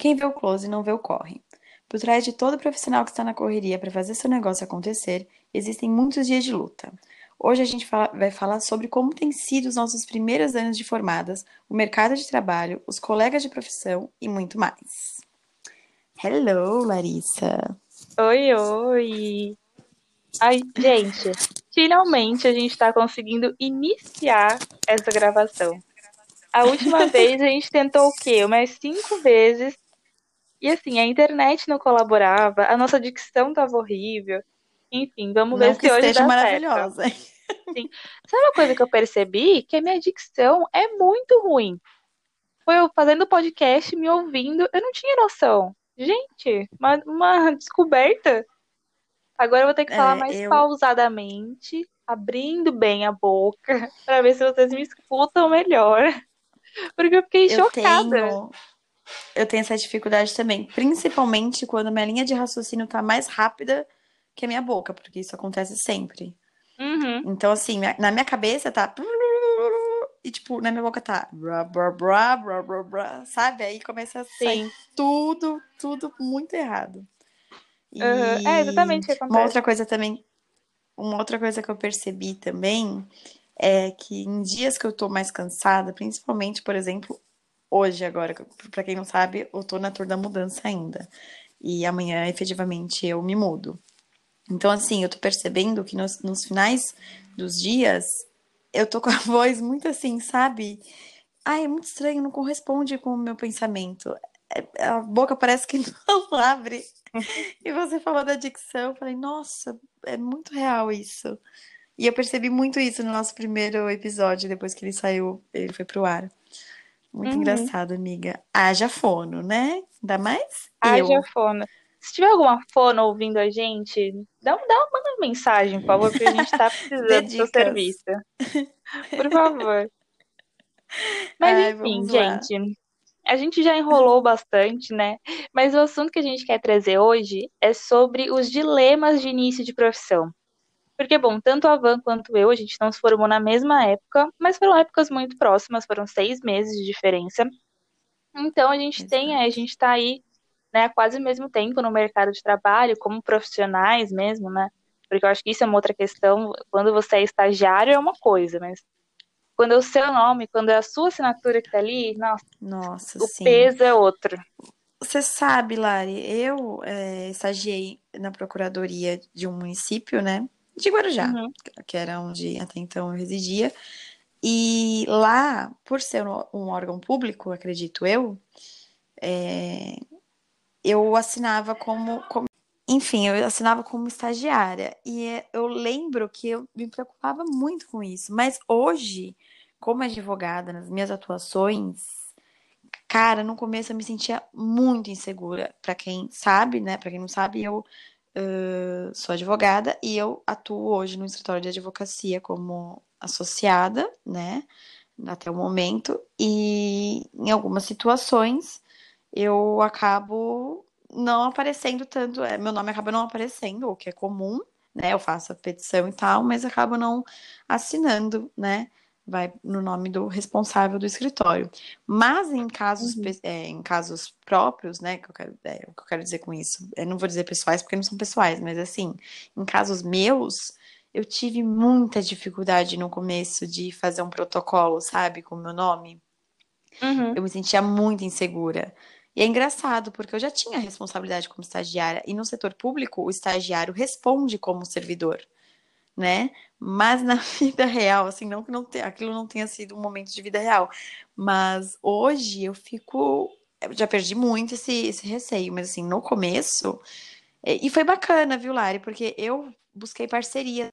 Quem vê o close não vê o corre. Por trás de todo profissional que está na correria para fazer seu negócio acontecer, existem muitos dias de luta. Hoje a gente vai falar sobre como tem sido os nossos primeiros anos de formadas, o mercado de trabalho, os colegas de profissão e muito mais. Hello, Larissa! Oi, oi! Ai, gente, finalmente a gente está conseguindo iniciar essa gravação. A última vez a gente tentou o quê? Umas cinco vezes e assim, a internet não colaborava, a nossa dicção tava horrível. Enfim, vamos ver Não se que hoje esteja dá maravilhosa. certo. Sim. Sabe uma coisa que eu percebi? Que a minha dicção é muito ruim. Foi eu fazendo podcast, me ouvindo, eu não tinha noção. Gente, uma, uma descoberta. Agora eu vou ter que falar É, mais eu, pausadamente, abrindo bem a boca, para ver se vocês me escutam melhor. Porque eu fiquei eu chocada. tenho, eu tenho essa dificuldade também, principalmente quando minha linha de raciocínio tá mais rápida que a minha boca, porque isso acontece sempre. Uhum. Então, assim, na minha cabeça tá. E, tipo, na minha boca tá. Brá, brá, brá, brá, brá, brá, sabe? Aí começa a sair Sim. tudo, tudo muito errado. Uhum. É E exatamente o que uma acontece. outra coisa também, uma outra coisa que eu percebi também é que em dias que eu tô mais cansada, principalmente, por exemplo, hoje agora, pra quem não sabe, eu tô na tour da mudança ainda. E amanhã, efetivamente, eu me mudo. Então, assim, eu tô percebendo que nos, nos finais dos dias eu tô com a voz muito assim, sabe? Ai, é muito estranho, não corresponde com o meu pensamento. É- A boca parece que não abre. E você falou da dicção, eu falei, nossa, é muito real isso. E eu percebi muito isso no nosso primeiro episódio, depois que ele saiu, ele foi pro ar. Muito Uhum. engraçado, amiga. Haja fono, né? Ainda mais Haja eu. fono. Se tiver alguma fono ouvindo a gente, dá, dá uma, manda uma mensagem, por favor, porque a gente tá precisando do seu serviço. Por favor. Mas Ai, enfim, lá. gente, a gente já enrolou bastante, né? Mas o assunto que a gente quer trazer hoje é sobre os dilemas de início de profissão. Porque, bom, tanto a Van quanto eu, a gente não se formou na mesma época, mas foram épocas muito próximas, foram seis meses de diferença. Então a gente tem, a Exato. gente tá aí, né, há quase o mesmo tempo no mercado de trabalho, como profissionais mesmo, né? Porque eu acho que isso é uma outra questão. Quando você é estagiário é uma coisa, mas quando é o seu nome, quando é a sua assinatura que tá ali, nossa, Nossa, o sim. peso é outro. Você sabe, Lari, eu é, estagiei na procuradoria de um município, né? De Guarujá, Uhum, que era onde até então eu residia. E lá, por ser um órgão público, acredito eu, é, eu assinava como, como- enfim, eu assinava como estagiária. E é, eu lembro que eu me preocupava muito com isso. Mas hoje, como advogada, nas minhas atuações, cara, no começo eu me sentia muito insegura. Pra quem sabe, né? Pra quem não sabe, eu eh, sou advogada e eu atuo hoje no escritório de advocacia como associada, né? Até o momento. E em algumas situações eu acabo não aparecendo tanto, é, meu nome acaba não aparecendo, o que é comum, né? Eu faço a petição e tal, mas acabo não assinando, né? Vai no nome do responsável do escritório. Mas em casos, uhum, é, em casos próprios, né? Que eu quero, é, o que eu quero dizer com isso, eu não vou dizer pessoais porque não são pessoais, mas assim, em casos meus, eu tive muita dificuldade no começo de fazer um protocolo, sabe, com o meu nome. uhum, Eu me sentia muito insegura. E é engraçado, porque eu já tinha responsabilidade como estagiária, e no setor público, o estagiário responde como servidor, né? Mas na vida real, assim, não que não te- aquilo não tenha sido um momento de vida real, mas hoje eu fico. Eu já perdi muito esse, esse receio, mas assim, no começo. E e foi bacana, viu, Lari? Porque eu busquei parceria,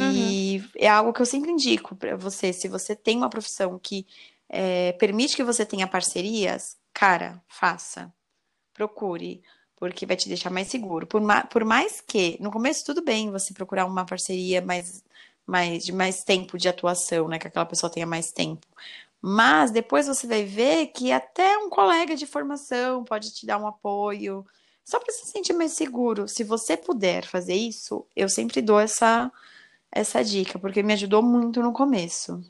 uhum, E é algo que eu sempre indico para você. Se você tem uma profissão que é, permite que você tenha parcerias, cara, faça. Procure, porque vai te deixar mais seguro. Por, ma- por mais que, no começo, tudo bem você procurar uma parceria mais, mais, de mais tempo de atuação, né? Que aquela pessoa tenha mais tempo. Mas depois você vai ver que até um colega de formação pode te dar um apoio, só para se sentir mais seguro. Se você puder fazer isso, eu sempre dou essa, essa dica, porque me ajudou muito no começo.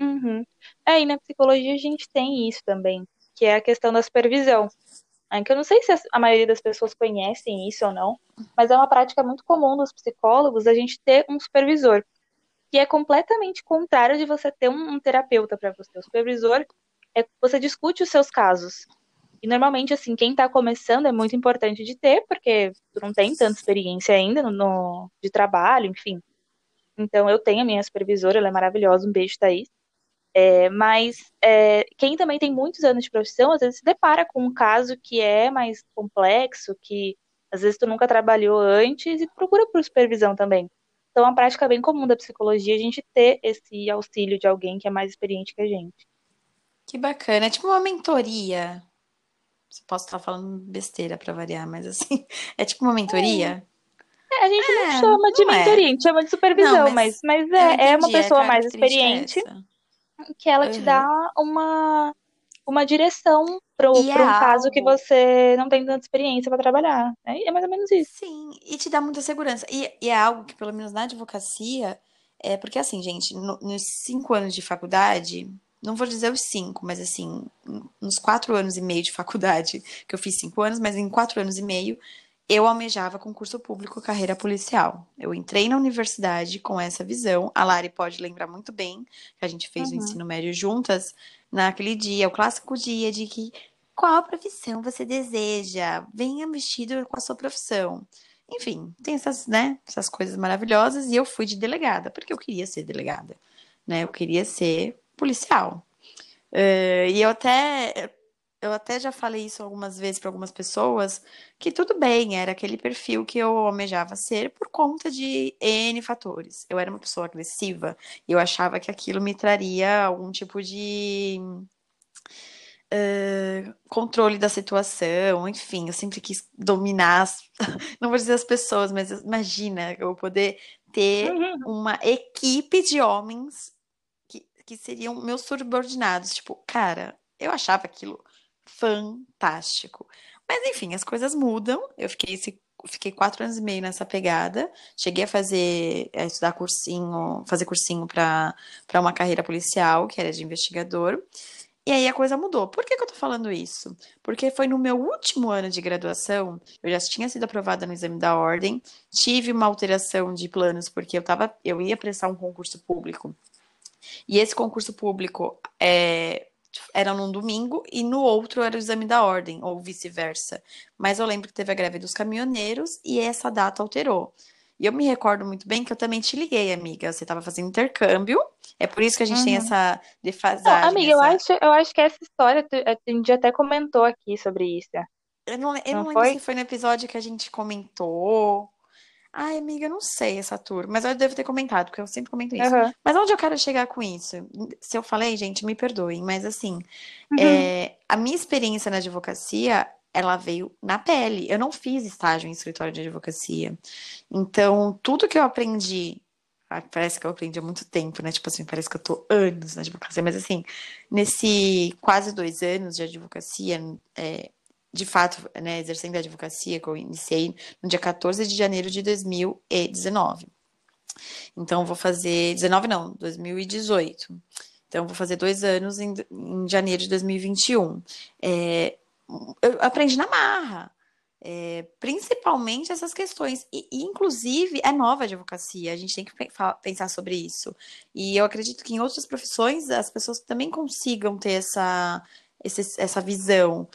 uhum. É, e na psicologia a gente tem isso também. que é a questão da supervisão. Que eu não sei se a maioria das pessoas conhecem isso ou não, mas é uma prática muito comum dos psicólogos a gente ter um supervisor, que é completamente contrário de você ter um, um terapeuta para você. O supervisor é você discute os seus casos. E normalmente, assim, quem está começando é muito importante de ter, porque tu não tem tanta experiência ainda no, no, de trabalho, enfim. Então, eu tenho a minha supervisora, ela é maravilhosa, um beijo, Thaís. É, mas é, quem também tem muitos anos de profissão, às vezes se depara com um caso que é mais complexo, que às vezes tu nunca trabalhou antes e procura por supervisão também. Então, é uma prática bem comum da psicologia a gente ter esse auxílio de alguém que é mais experiente que a gente. Que bacana. É tipo uma mentoria. Posso estar falando besteira para variar, mas assim, é tipo uma mentoria? É, a gente é, não chama de não é. mentoria, é. a gente chama de supervisão, não, mas, mas, mas é, é uma pessoa mais experiente que ela te dá uma, uma direção para um é caso que você não tem tanta experiência para trabalhar. É, é mais ou menos isso. Sim, e te dá muita segurança. E, e é algo que, pelo menos na advocacia, é porque assim, gente, no, nos cinco anos de faculdade, não vou dizer os cinco, mas assim, nos quatro anos e meio de faculdade, que eu fiz cinco anos, mas em quatro anos e meio, eu almejava concurso público carreira policial. Eu entrei na universidade com essa visão. A Lari pode lembrar muito bem que a gente fez uhum. o ensino médio juntas naquele dia, o clássico dia de que qual profissão você deseja? Venha vestido com a sua profissão. Enfim, tem essas, né, essas coisas maravilhosas e eu fui de delegada, porque eu queria ser delegada, né? Eu queria ser policial. Uh, e eu até eu até já falei isso algumas vezes para algumas pessoas, que tudo bem, era aquele perfil que eu almejava ser por conta de N fatores. Eu era uma pessoa agressiva e eu achava que aquilo me traria algum tipo de uh, controle da situação, enfim, eu sempre quis dominar, não vou dizer as pessoas, mas imagina eu poder ter uhum. uma equipe de homens que, que seriam meus subordinados. Tipo, cara, eu achava aquilo fantástico. Mas enfim, as coisas mudam. Eu fiquei esse, fiquei quatro anos e meio nessa pegada. Cheguei a fazer, a estudar cursinho, fazer cursinho para uma carreira policial, que era de investigador. E aí a coisa mudou. Por que, que eu tô falando isso? Porque foi no meu último ano de graduação, eu já tinha sido aprovada no exame da ordem, tive uma alteração de planos, porque eu tava, eu ia prestar um concurso público. E esse concurso público é, era num domingo e no outro era o exame da ordem, ou vice-versa. Mas eu lembro que teve a greve dos caminhoneiros e essa data alterou. E eu me recordo muito bem que eu também te liguei, amiga. Você estava fazendo intercâmbio. É por isso que a gente uhum. tem essa defasagem. Não, amiga, essa... eu, acho, eu acho que essa história, a gente até comentou aqui sobre isso. Eu não, eu não, não lembro foi? se foi no episódio que a gente comentou. Ai, amiga, eu não sei essa turma, mas eu devo ter comentado, porque eu sempre comento isso. Uhum. Mas onde eu quero chegar com isso? Se eu falei, gente, me perdoem, mas assim, uhum. é, a minha experiência na advocacia, ela veio na pele. Eu não fiz estágio em escritório de advocacia. Então, tudo que eu aprendi ah, Parece que eu aprendi há muito tempo, né? Tipo assim, parece que eu tô anos na advocacia, mas assim, nesse quase dois anos de advocacia, é, de fato, né, exercendo a advocacia, que eu iniciei no dia 14 de janeiro de 2019. Então, vou fazer. 19 não, 2018. Então, vou fazer dois anos em, em janeiro de 2021. É, eu aprendi na marra. É, principalmente essas questões. E, e, inclusive, é nova a advocacia, a gente tem que pensar sobre isso. E eu acredito que em outras profissões as pessoas também consigam ter essa, essa visão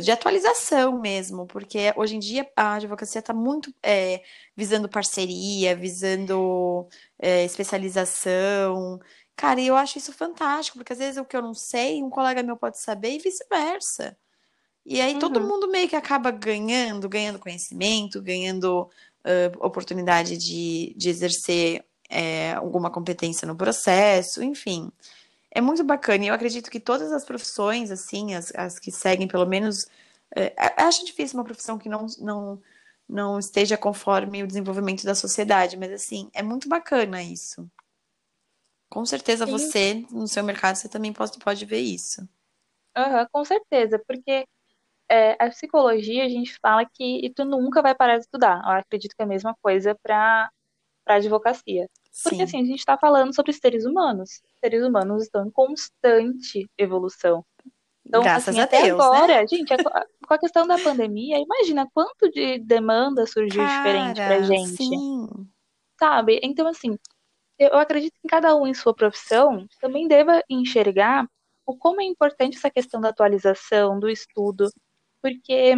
de atualização mesmo, porque hoje em dia a advocacia está muito é, visando parceria, visando é, especialização. Cara, e eu acho isso fantástico, porque às vezes o que eu não sei, um colega meu pode saber e vice-versa. E aí uhum. todo mundo meio que acaba ganhando, ganhando conhecimento, ganhando uh, oportunidade de, de exercer é, alguma competência no processo, enfim é muito bacana. E eu acredito que todas as profissões, assim, as, as que seguem, pelo menos. É, acho difícil uma profissão que não, não, não esteja conforme o desenvolvimento da sociedade, mas, assim, é muito bacana isso. Com certeza Sim. você, no seu mercado, você também pode, pode ver isso. Uhum, com certeza, porque é, a psicologia, a gente fala que tu nunca vai parar de estudar. Eu acredito que é a mesma coisa para a advocacia. Porque Sim. assim, a gente está falando sobre seres humanos. Seres humanos estão em constante evolução. Então, Graças assim, a até Deus, agora, né? gente, com a questão da pandemia, imagina quanto de demanda surgiu diferente pra Cara, gente, sim. sabe? Então, assim, eu acredito que cada um em sua profissão também deva enxergar o como é importante essa questão da atualização, do estudo, porque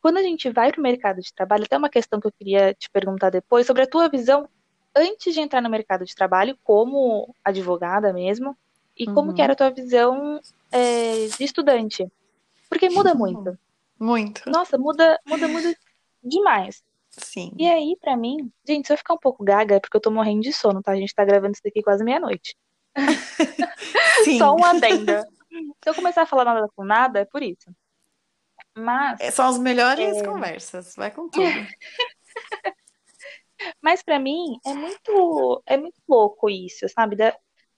quando a gente vai para o mercado de trabalho, até uma questão que eu queria te perguntar depois, sobre a tua visão antes de entrar no mercado de trabalho, como advogada mesmo, e como que Uhum. era a tua visão é, de estudante. Porque muda muito. Muito. Nossa, muda, muda, muda demais. Sim. E aí, pra mim, gente, se eu ficar um pouco gaga, é porque eu tô morrendo de sono, tá? A gente tá gravando isso daqui quase meia-noite. Sim. Só um adendo. Se eu começar a falar nada com nada, é por isso. Mas, É, São as melhores É. conversas. Vai com tudo. mas para mim é muito, é muito louco isso, sabe? Da,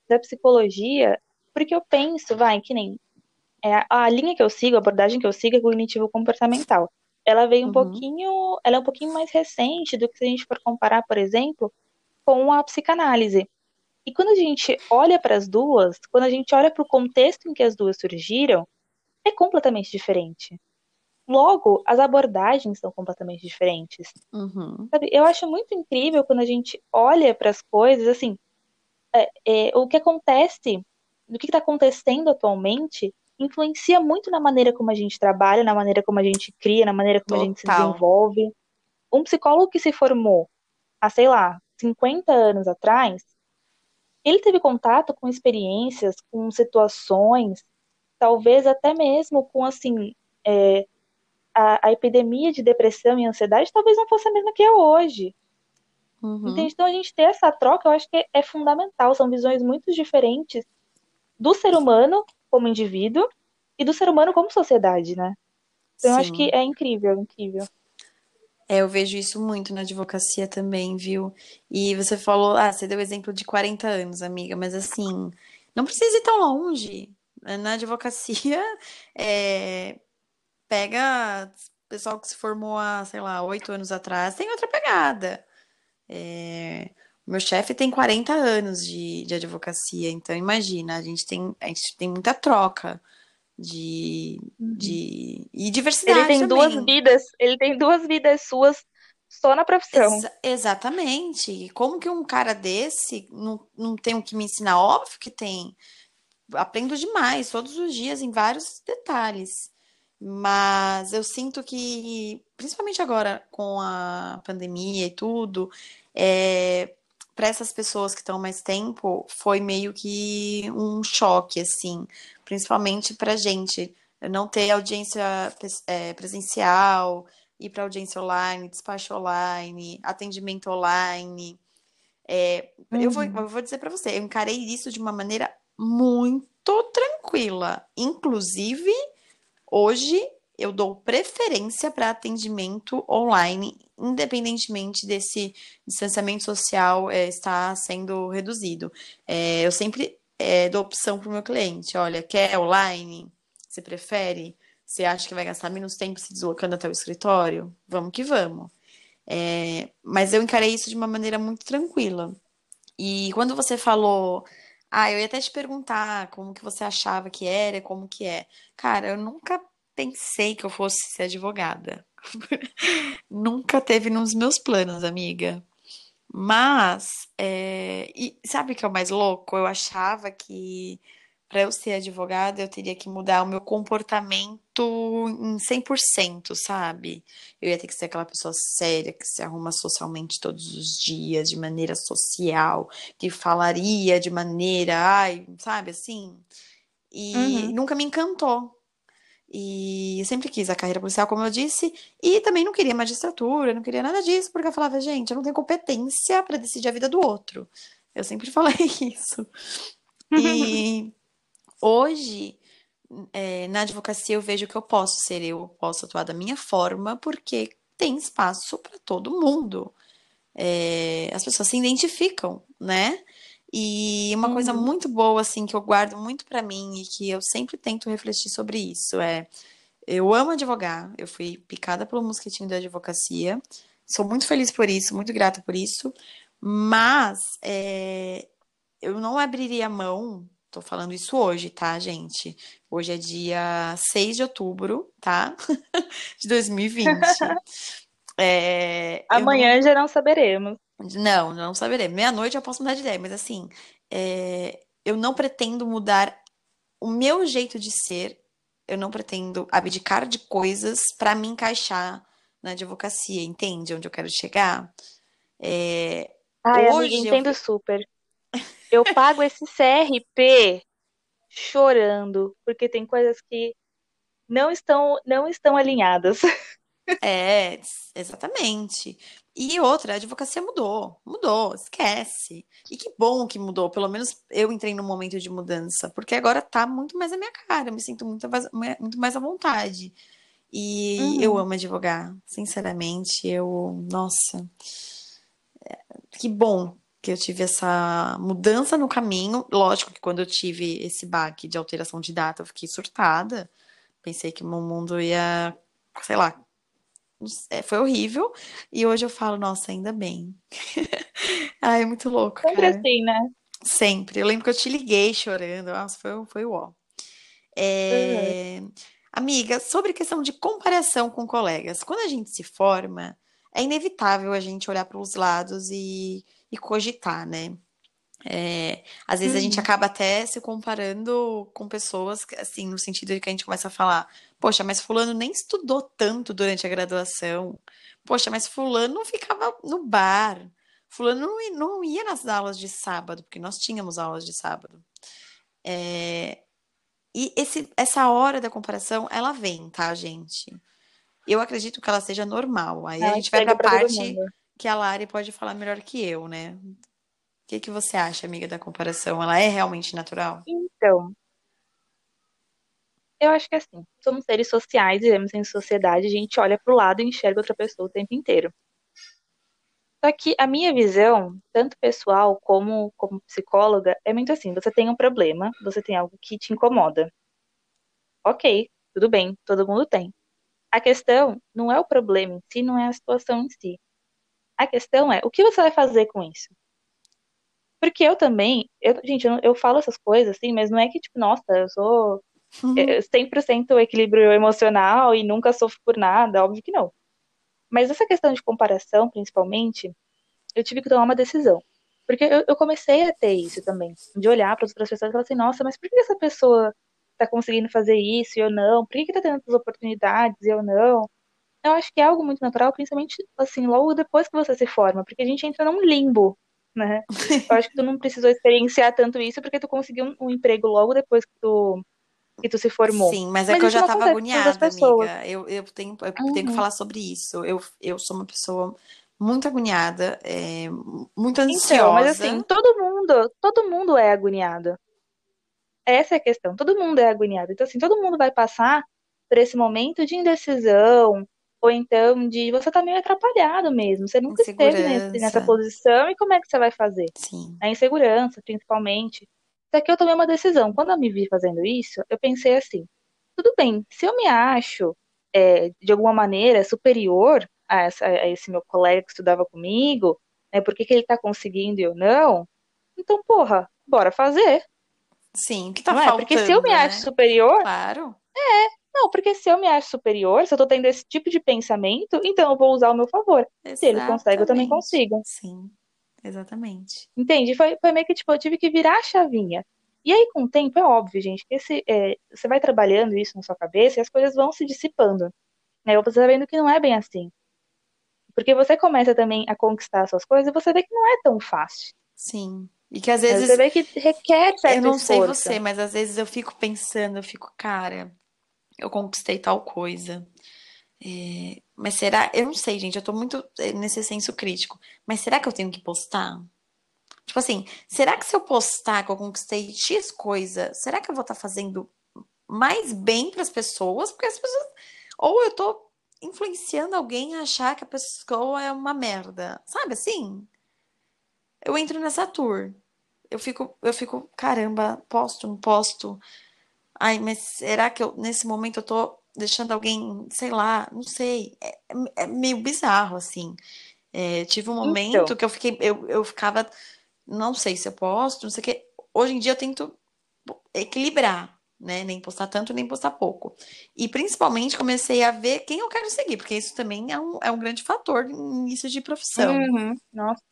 da psicologia, porque eu penso, vai, que nem é, a, linha que eu sigo, a abordagem que eu sigo é cognitivo-comportamental. Ela veio um Uhum. pouquinho, ela é um pouquinho mais recente do que se a gente for comparar, por exemplo, com a psicanálise. E quando a gente olha para as duas, quando a gente olha para o contexto em que as duas surgiram, é completamente diferente. Logo, as abordagens são completamente diferentes. Uhum. Sabe, eu acho muito incrível quando a gente olha para as coisas, assim, é, é, o que acontece, o que está acontecendo atualmente, influencia muito na maneira como a gente trabalha, na maneira como a gente cria, na maneira como a gente se Total. desenvolve. Um psicólogo que se formou há, sei lá, 50 anos atrás, ele teve contato com experiências, com situações, talvez até mesmo com, assim, é, a, a epidemia de depressão e ansiedade talvez não fosse a mesma que é hoje. Uhum. Entende? Então a gente ter essa troca, eu acho que é, é fundamental. São visões muito diferentes do ser humano como indivíduo e do ser humano como sociedade, né? Então eu acho Sim. que é incrível, incrível. É, eu vejo isso muito na advocacia também, viu? E você falou, ah, você deu exemplo de 40 anos, amiga, mas assim, não precisa ir tão longe. Na advocacia, é, pega pessoal que se formou há, sei lá, oito anos atrás, tem outra pegada. É, meu chefe tem 40 anos de, de advocacia, então imagina, a gente tem, a gente tem muita troca de, de e diversidade Ele tem duas também. vidas, ele tem duas vidas suas só na profissão. Exa- exatamente. E Como que um cara desse não, não tem o que me ensinar? Óbvio que tem. Aprendo demais, todos os dias, em vários detalhes. Mas eu sinto que, principalmente agora com a pandemia e tudo, é, para essas pessoas que estão mais tempo, foi meio que um choque, assim, principalmente pra gente não ter audiência é, presencial, ir para audiência online, despacho online, atendimento online. É, eu vou, Uhum. eu vou dizer para você, eu encarei isso de uma maneira muito tranquila. Inclusive, hoje eu dou preferência para atendimento online, independentemente desse distanciamento social é, estar sendo reduzido. É, eu sempre é, dou opção para o meu cliente: olha, quer online? Você prefere? Você acha que vai gastar menos tempo se deslocando até o escritório? Vamos que vamos. É, mas eu encarei isso de uma maneira muito tranquila. E quando você falou, ah, eu ia até te perguntar como que você achava que era, como que é. Cara, eu nunca pensei que eu fosse ser advogada. Nunca teve nos meus planos, amiga. Mas, é, e sabe o que é o mais louco? Eu achava que para eu ser advogada eu teria que mudar o meu comportamento em 100%, sabe? Eu ia ter que ser aquela pessoa séria que se arruma socialmente todos os dias, de maneira social, que falaria de maneira, ai, sabe assim? E Uhum. nunca me encantou. E sempre quis a carreira policial, como eu disse, e também não queria magistratura, não queria nada disso, porque eu falava, gente, eu não tenho competência para decidir a vida do outro. Eu sempre falei isso. E hoje, é, na advocacia, eu vejo que eu posso ser eu, posso atuar da minha forma, porque tem espaço para todo mundo. É, as pessoas se identificam, né? E uma coisa Uhum. muito boa, assim, que eu guardo muito pra mim e que eu sempre tento refletir sobre isso é: eu amo advogar, eu fui picada pelo mosquitinho da advocacia, sou muito feliz por isso, muito grata por isso, mas é, eu não abriria mão Tô falando isso hoje, tá, gente? Hoje é dia 6 de outubro, tá? de 2020. É, Amanhã já não saberemos. Não, não saberemos. Meia-noite eu posso mudar de ideia, mas assim, é... eu não pretendo mudar o meu jeito de ser, eu não pretendo abdicar de coisas para me encaixar na advocacia, entende onde eu quero chegar? É... Ai, Hoje amiga, entendo eu... super. Eu pago esse CRP chorando, porque tem coisas que não estão, não estão alinhadas. É, exatamente. E outra, a advocacia mudou, mudou, esquece. E que bom que mudou, pelo menos eu entrei num momento de mudança, porque agora tá muito mais a minha cara, eu me sinto muito mais, muito mais à vontade. E uhum. eu amo advogar, sinceramente, eu, nossa, é, que bom que eu tive essa mudança no caminho. Lógico que quando eu tive esse baque de alteração de data, eu fiquei surtada. Pensei que o meu mundo ia, sei lá, é, foi horrível. E hoje eu falo, nossa, ainda bem. Ai, é muito louco. Sempre cara. assim, né? Sempre. Eu lembro que eu te liguei chorando. Nossa, foi, foi ó. É... Uhum. Amiga, sobre questão de comparação com colegas. Quando a gente se forma, é inevitável a gente olhar para os lados e, e cogitar, né? É, às vezes a gente uhum. acaba até se comparando com pessoas, assim, no sentido de que a gente começa a falar, poxa, mas fulano nem estudou tanto durante a graduação. Poxa, mas fulano ficava no bar. Fulano não, não ia nas aulas de sábado, porque nós tínhamos aulas de sábado. É, e esse, essa hora da comparação, ela vem, tá, gente? Eu acredito que ela seja normal. Aí é, a gente vai pra parte que a Lari pode falar melhor que eu, né? O que, que você acha, amiga, da comparação? Ela é realmente natural? Então, eu acho que assim, somos seres sociais, vivemos em sociedade, a gente olha para o lado e enxerga outra pessoa o tempo inteiro. Só que a minha visão, tanto pessoal como como psicóloga, é muito assim: você tem um problema, você tem algo que te incomoda. Ok, tudo bem, todo mundo tem. A questão não é o problema em si, não é a situação em si. A questão é o que você vai fazer com isso. Porque eu também, eu, gente, eu, eu falo essas coisas assim, mas não é que, tipo, nossa, eu sou uhum. 100% é, equilíbrio emocional e nunca sofro por nada, óbvio que não. Mas essa questão de comparação, principalmente, eu tive que tomar uma decisão. Porque eu, eu comecei a ter isso também, de olhar para as outras pessoas e falar assim, nossa, mas por que essa pessoa está conseguindo fazer isso e eu não? Por que está tendo essas oportunidades e eu não? Eu acho que é algo muito natural, principalmente assim, logo depois que você se forma, porque a gente entra num limbo né? Eu acho que tu não precisou experienciar tanto isso porque tu conseguiu um, um emprego logo depois que tu, que tu se formou. Sim, mas é mas que eu já tava agoniada, amiga. Eu, eu, tenho, eu uhum. tenho que falar sobre isso. Eu, eu sou uma pessoa muito agoniada, é, muito ansiosa. Então, mas assim, todo mundo, todo mundo é agoniado. Essa é a questão. Todo mundo é agoniado. Então, assim, todo mundo vai passar por esse momento de indecisão, ou então de você tá meio atrapalhado mesmo, você nunca esteve nesse, nessa posição e como é que você vai fazer? Sim. A insegurança, principalmente. Isso aqui eu tomei uma decisão. Quando eu me vi fazendo isso, eu pensei assim: tudo bem, se eu me acho é, de alguma maneira superior a, essa, a, esse meu colega que estudava comigo, né, por que, que ele tá conseguindo e eu não? Então, porra, bora fazer. Sim, que tá não faltando, é? Porque se eu me né? acho superior. Claro. É, não, porque se eu me acho superior, se eu tô tendo esse tipo de pensamento, então eu vou usar ao meu favor. Exatamente. Se ele consegue, eu também consigo. Sim, exatamente. Entende? Foi, foi meio que, tipo, eu tive que virar a chavinha. E aí, com o tempo, é óbvio, gente, que esse, é, você vai trabalhando isso na sua cabeça e as coisas vão se dissipando. Né? Você vai vendo que não é bem assim. Porque você começa também a conquistar suas coisas e você vê que não é tão fácil. Sim. E que às vezes. Você vê que requer certo Eu não esforço. sei você, mas às vezes eu fico pensando, eu fico, cara, eu conquistei tal coisa. É, mas será? Eu não sei, gente. Eu tô muito é, nesse senso crítico. Mas será que eu tenho que postar? Tipo assim, será que se eu postar que eu conquistei X coisa, será que eu vou estar tá fazendo mais bem para as pessoas? Porque as pessoas. Ou eu tô influenciando alguém a achar que a pessoa é uma merda. Sabe assim? Eu entro nessa tour. Eu fico, eu fico, caramba, posto, não posto. Ai, mas será que eu, nesse momento eu tô deixando alguém, sei lá, não sei. É, é meio bizarro, assim. É, tive um momento então. que eu fiquei, eu, eu ficava, não sei se eu posto, não sei o quê. Hoje em dia eu tento equilibrar, né? Nem postar tanto, nem postar pouco. E principalmente comecei a ver quem eu quero seguir, porque isso também é um, é um grande fator no início de profissão. Uhum. Nossa,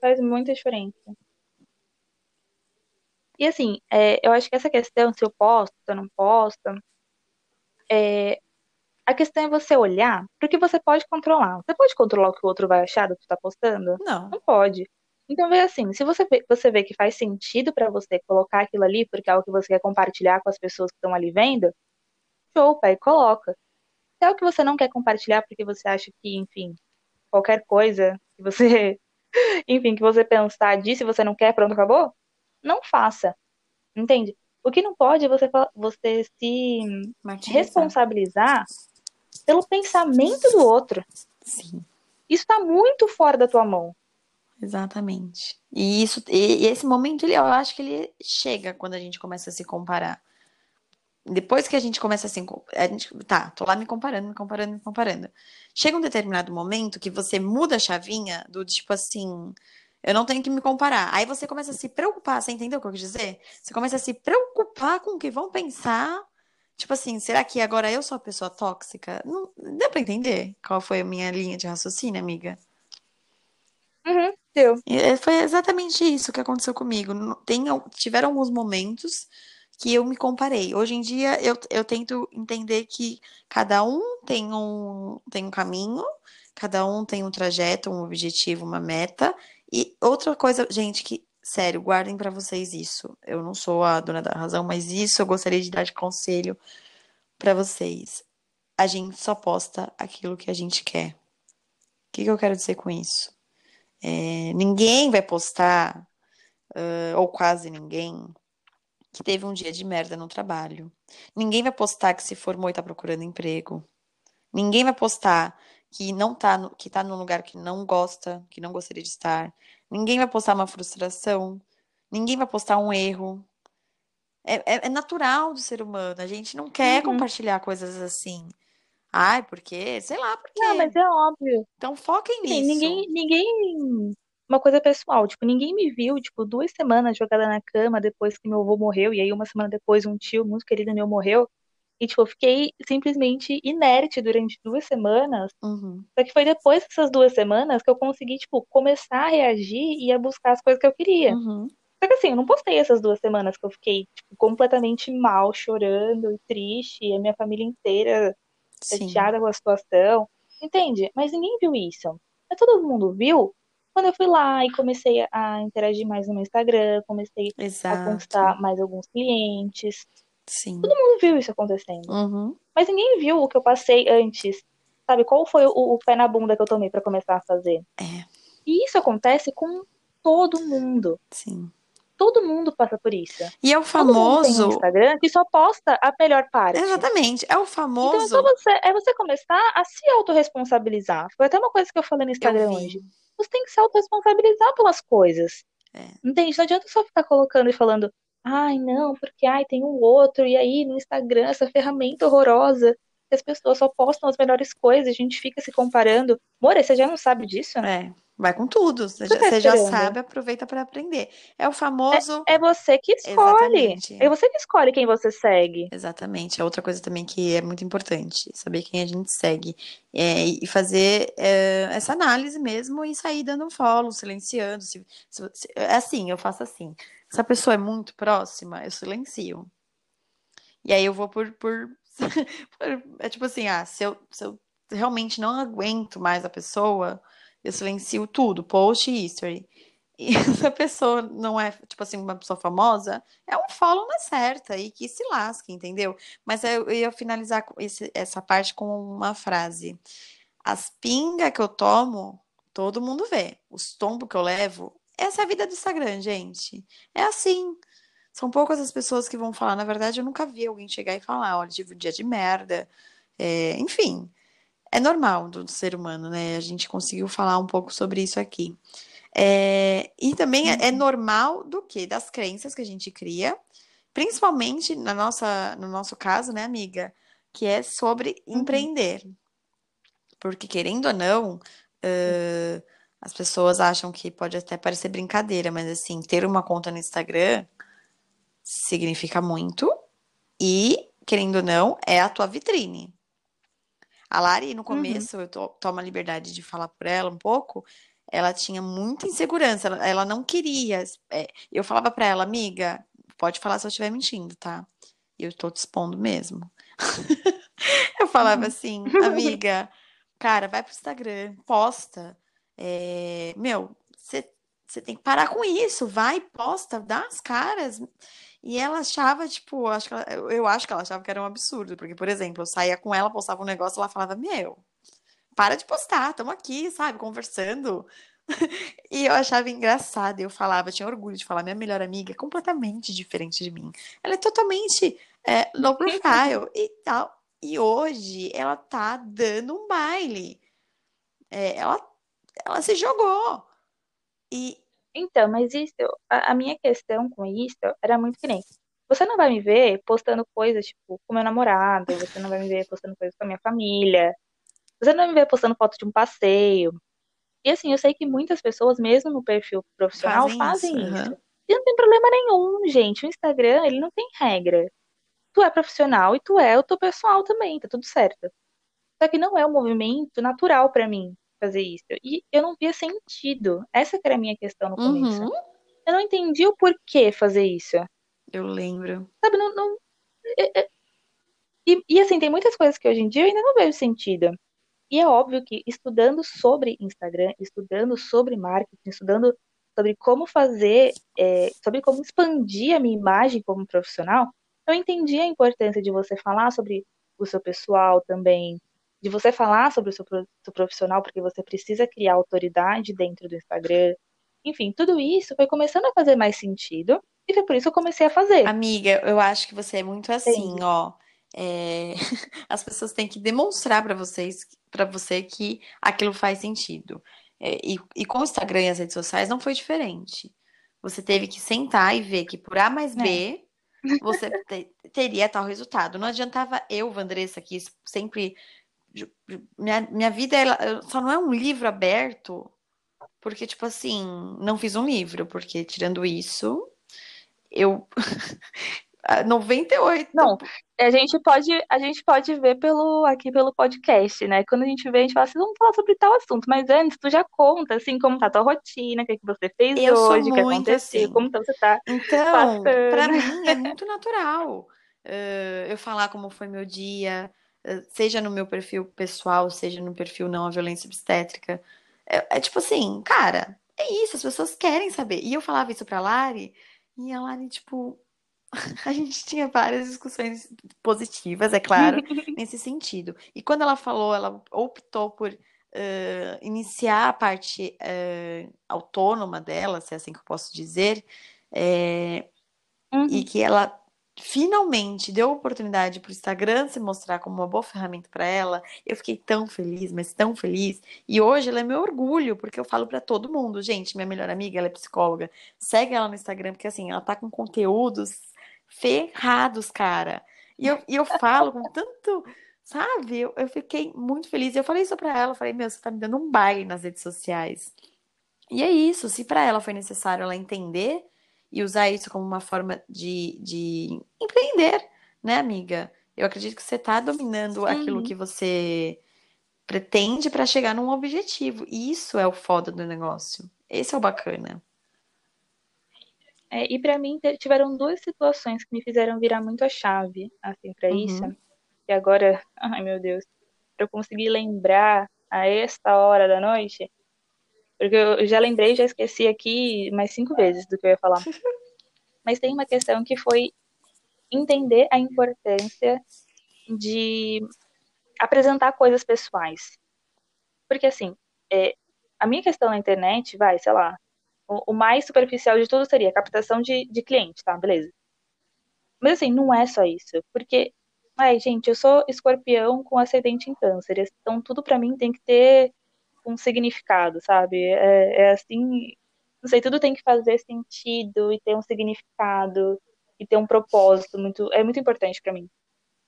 faz muita diferença. E assim, é, eu acho que essa questão, se eu posto, se eu não posto, é, a questão é você olhar porque você pode controlar. Você pode controlar o que o outro vai achar do que você está postando? Não. Não pode. Então vê assim, se você vê, você vê que faz sentido para você colocar aquilo ali porque é algo que você quer compartilhar com as pessoas que estão ali vendo, show, pai, coloca. Se é o que você não quer compartilhar porque você acha que, enfim, qualquer coisa que você, enfim, que você pensar disso e você não quer, pronto, acabou, não faça. Entende? O que não pode é você, você se responsabilizar pelo pensamento do outro. Sim. Isso está muito fora da tua mão. Exatamente. E isso, e esse momento, ele, eu acho que ele chega quando a gente começa a se comparar. Depois que a gente começa assim, a gente, tá, tô lá me comparando, me comparando, me comparando. Chega um determinado momento que você muda a chavinha do tipo assim, eu não tenho que me comparar. Aí você começa a se preocupar, você entendeu o que eu quis dizer? Você começa a se preocupar com o que vão pensar. Tipo assim, será que agora eu sou a pessoa tóxica? Não, deu pra entender qual foi a minha linha de raciocínio, amiga? Uhum, deu. E foi exatamente isso que aconteceu comigo. Tem, tiveram alguns momentos que eu me comparei. Hoje em dia eu, eu tento entender que cada um tem um, tem um caminho, cada um tem um trajeto, um objetivo, uma meta. E outra coisa, gente, que, sério, guardem para vocês isso. Eu não sou a dona da razão, mas isso eu gostaria de dar de conselho para vocês. A gente só posta aquilo que a gente quer. O que, que eu quero dizer com isso? É, ninguém vai postar, uh, ou quase ninguém, que teve um dia de merda no trabalho. Ninguém vai postar que se formou e tá procurando emprego. Ninguém vai postar que não tá no, que tá num lugar que não gosta, que não gostaria de estar. Ninguém vai postar uma frustração. Ninguém vai postar um erro. É, é, é natural do ser humano. A gente não quer Uhum. compartilhar coisas assim. Ai, porque, sei lá, por quê? Não, mas é óbvio. Então foquem Sim, nisso. ninguém, ninguém. Uma coisa pessoal, tipo, ninguém me viu, tipo, duas semanas jogada na cama depois que meu avô morreu, e aí uma semana depois um tio muito querido meu morreu. E, tipo, eu fiquei simplesmente inerte durante duas semanas. Uhum. Só que foi depois dessas duas semanas que eu consegui, tipo, começar a reagir e a buscar as coisas que eu queria. Uhum. Só que assim, eu não postei essas duas semanas que eu fiquei, tipo, completamente mal, chorando e triste, e a minha família inteira chateada com a situação. Entende? Mas ninguém viu isso. Mas todo mundo viu quando eu fui lá e comecei a interagir mais no meu Instagram, comecei a Exato. conquistar mais alguns clientes. Sim. Todo mundo viu isso acontecendo. Uhum. Mas ninguém viu o que eu passei antes. Sabe, qual foi o, o pé na bunda que eu tomei pra começar a fazer? É, E isso acontece com todo mundo. sim. Todo mundo passa por isso. E é o Todo mundo famoso. Instagram que só posta a melhor parte. Exatamente, é o Então é famoso. só você, é você começar a se autorresponsabilizar. Foi até uma coisa que eu falei no Instagram hoje. Você tem que se autorresponsabilizar pelas coisas. É. Entende? Não adianta só ficar colocando e falando, ai, não, porque ai, tem um outro, e aí no Instagram, essa ferramenta horrorosa, que as pessoas só postam as melhores coisas, a gente fica se comparando. More, você já não sabe disso? É, vai com tudo. Você já, tá você já sabe, aproveita para aprender. É o famoso. É você que escolhe. Exatamente. É você que escolhe quem você segue. Exatamente, é outra coisa também que é muito importante, saber quem a gente segue é, e fazer é, essa análise mesmo e sair dando um follow, silenciando. Se, se- se- é assim, eu faço assim. Se a pessoa é muito próxima, eu silencio. E aí eu vou por, por, por- é tipo assim, ah, se eu, se eu realmente não aguento mais a pessoa, eu silencio tudo, post e history. E se a pessoa não é, tipo assim, uma pessoa famosa, é um follow na certa e que se lasque, entendeu? Mas eu ia finalizar esse- essa parte com uma frase. As pingas que eu tomo, todo mundo vê. Os tombos que eu levo, essa é a vida do Instagram, gente. É assim. São poucas as pessoas que vão falar. Na verdade, eu nunca vi alguém chegar e falar, olha, tive um dia de merda. É, enfim, é normal do ser humano, né? A gente conseguiu falar um pouco sobre isso aqui. É, e também é, é normal do que? Das crenças que a gente cria, principalmente na nossa, no nosso caso, né, amiga? Que é sobre Uhum. empreender. Porque, querendo ou não, ãh, as pessoas acham que pode até parecer brincadeira, mas assim, ter uma conta no Instagram significa muito e, querendo ou não, é a tua vitrine. A Lari, no começo, uhum. eu to tomo a liberdade de falar por ela um pouco, ela tinha muita insegurança, ela, ela não queria. É, eu falava para ela, amiga, pode falar se eu estiver mentindo, tá? Eu tô te expondo mesmo. eu falava uhum. assim, amiga, cara, vai pro Instagram, posta. É, meu, você tem que parar com isso, vai, posta, dá as caras. E ela achava, tipo, acho ela, eu acho que ela achava que era um absurdo, porque, por exemplo, eu saía com ela, postava um negócio, ela falava, meu, para de postar, estamos aqui, sabe, conversando. e eu achava engraçado, eu falava, tinha orgulho de falar, minha melhor amiga é completamente diferente de mim. Ela é totalmente é, low profile e tal. E hoje ela tá dando um baile. É, ela, ela se jogou. E... Então, mas isso, a, a minha questão com isso era muito que nem. Você não vai me ver postando coisas, tipo, com meu namorado, você não vai me ver postando coisas com a minha família, você não vai me ver postando foto de um passeio. E assim, eu sei que muitas pessoas, mesmo no perfil profissional, fazem, fazem isso. isso. Uhum. E não tem problema nenhum, gente. O Instagram, ele não tem regra. Tu é profissional e tu é o teu pessoal também, tá tudo certo. Só que não é um movimento natural para mim fazer isso. E eu não via sentido. Essa que era a minha questão no começo. Uhum. Eu não entendi o porquê fazer isso. Eu lembro. Sabe, não. não é, é... E, e assim, tem muitas coisas que hoje em dia eu ainda não vejo sentido. E é óbvio que estudando sobre Instagram, estudando sobre marketing, estudando sobre como fazer, é, sobre como expandir a minha imagem como profissional, eu entendi a importância de você falar sobre o seu pessoal também, de você falar sobre o seu, seu profissional, porque você precisa criar autoridade dentro do Instagram. Enfim, tudo isso foi começando a fazer mais sentido e foi por isso que eu comecei a fazer. Amiga, eu acho que você é muito assim, ó. É... As pessoas têm que demonstrar para vocês, para você que aquilo faz sentido. É, e, e, com o Instagram e as redes sociais não foi diferente. Você teve que sentar e ver que por A mais B é. você te, teria tal resultado. Não adiantava eu, Vandressa, que sempre minha, minha vida ela, só não é um livro aberto, porque, tipo assim, não fiz um livro, porque tirando isso, eu. 98. Não, a gente pode, a gente pode ver pelo aqui pelo podcast, né? Quando a gente vê, a gente fala assim, vamos falar sobre tal assunto, mas antes tu já conta assim como tá a tua rotina, o que, é que você fez eu hoje, o que aconteceu, assim. como você tá. Então, para mim é muito natural uh, eu falar como foi meu dia, seja no meu perfil pessoal, seja no perfil não a violência obstétrica. É, é, tipo assim, cara, é isso, as pessoas querem saber. E eu falava isso pra Lari, e a Lari, tipo, a gente tinha várias discussões positivas, é claro, nesse sentido. E quando ela falou, ela optou por uh, iniciar a parte uh, autônoma dela, se é assim que eu posso dizer, é, uhum. e que ela finalmente deu oportunidade para o Instagram se mostrar como uma boa ferramenta para ela, eu fiquei tão feliz, mas tão feliz. E hoje ela é meu orgulho, porque eu falo para todo mundo, gente, minha melhor amiga, ela é psicóloga, segue ela no Instagram, porque assim, ela tá com conteúdos ferrados, cara. E eu, e eu falo com tanto, sabe? Eu, eu fiquei muito feliz. Eu falei isso para ela, falei, meu, você tá me dando um baile nas redes sociais. E é isso, se para ela foi necessário ela entender e usar isso como uma forma de, de empreender, né, amiga? Eu acredito que você está dominando Sim. aquilo que você pretende para chegar num objetivo. E isso é o foda do negócio. Esse é o bacana. É, e para mim tiveram duas situações que me fizeram virar muito a chave assim para uhum. isso. E agora, ai meu Deus, eu consegui lembrar a esta hora da noite, porque eu já lembrei, já esqueci aqui mais cinco vezes do que eu ia falar. Mas tem uma questão que foi entender a importância de apresentar coisas pessoais. Porque, assim, é, a minha questão na internet, vai, sei lá, o, o mais superficial de tudo seria captação de, de cliente, tá? Beleza. Mas, assim, não é só isso. Porque, ai, gente, eu sou escorpião com ascendente em câncer. Então, tudo para mim tem que ter um significado, sabe? É, é assim, não sei, tudo tem que fazer sentido e ter um significado e ter um propósito muito, é muito importante para mim.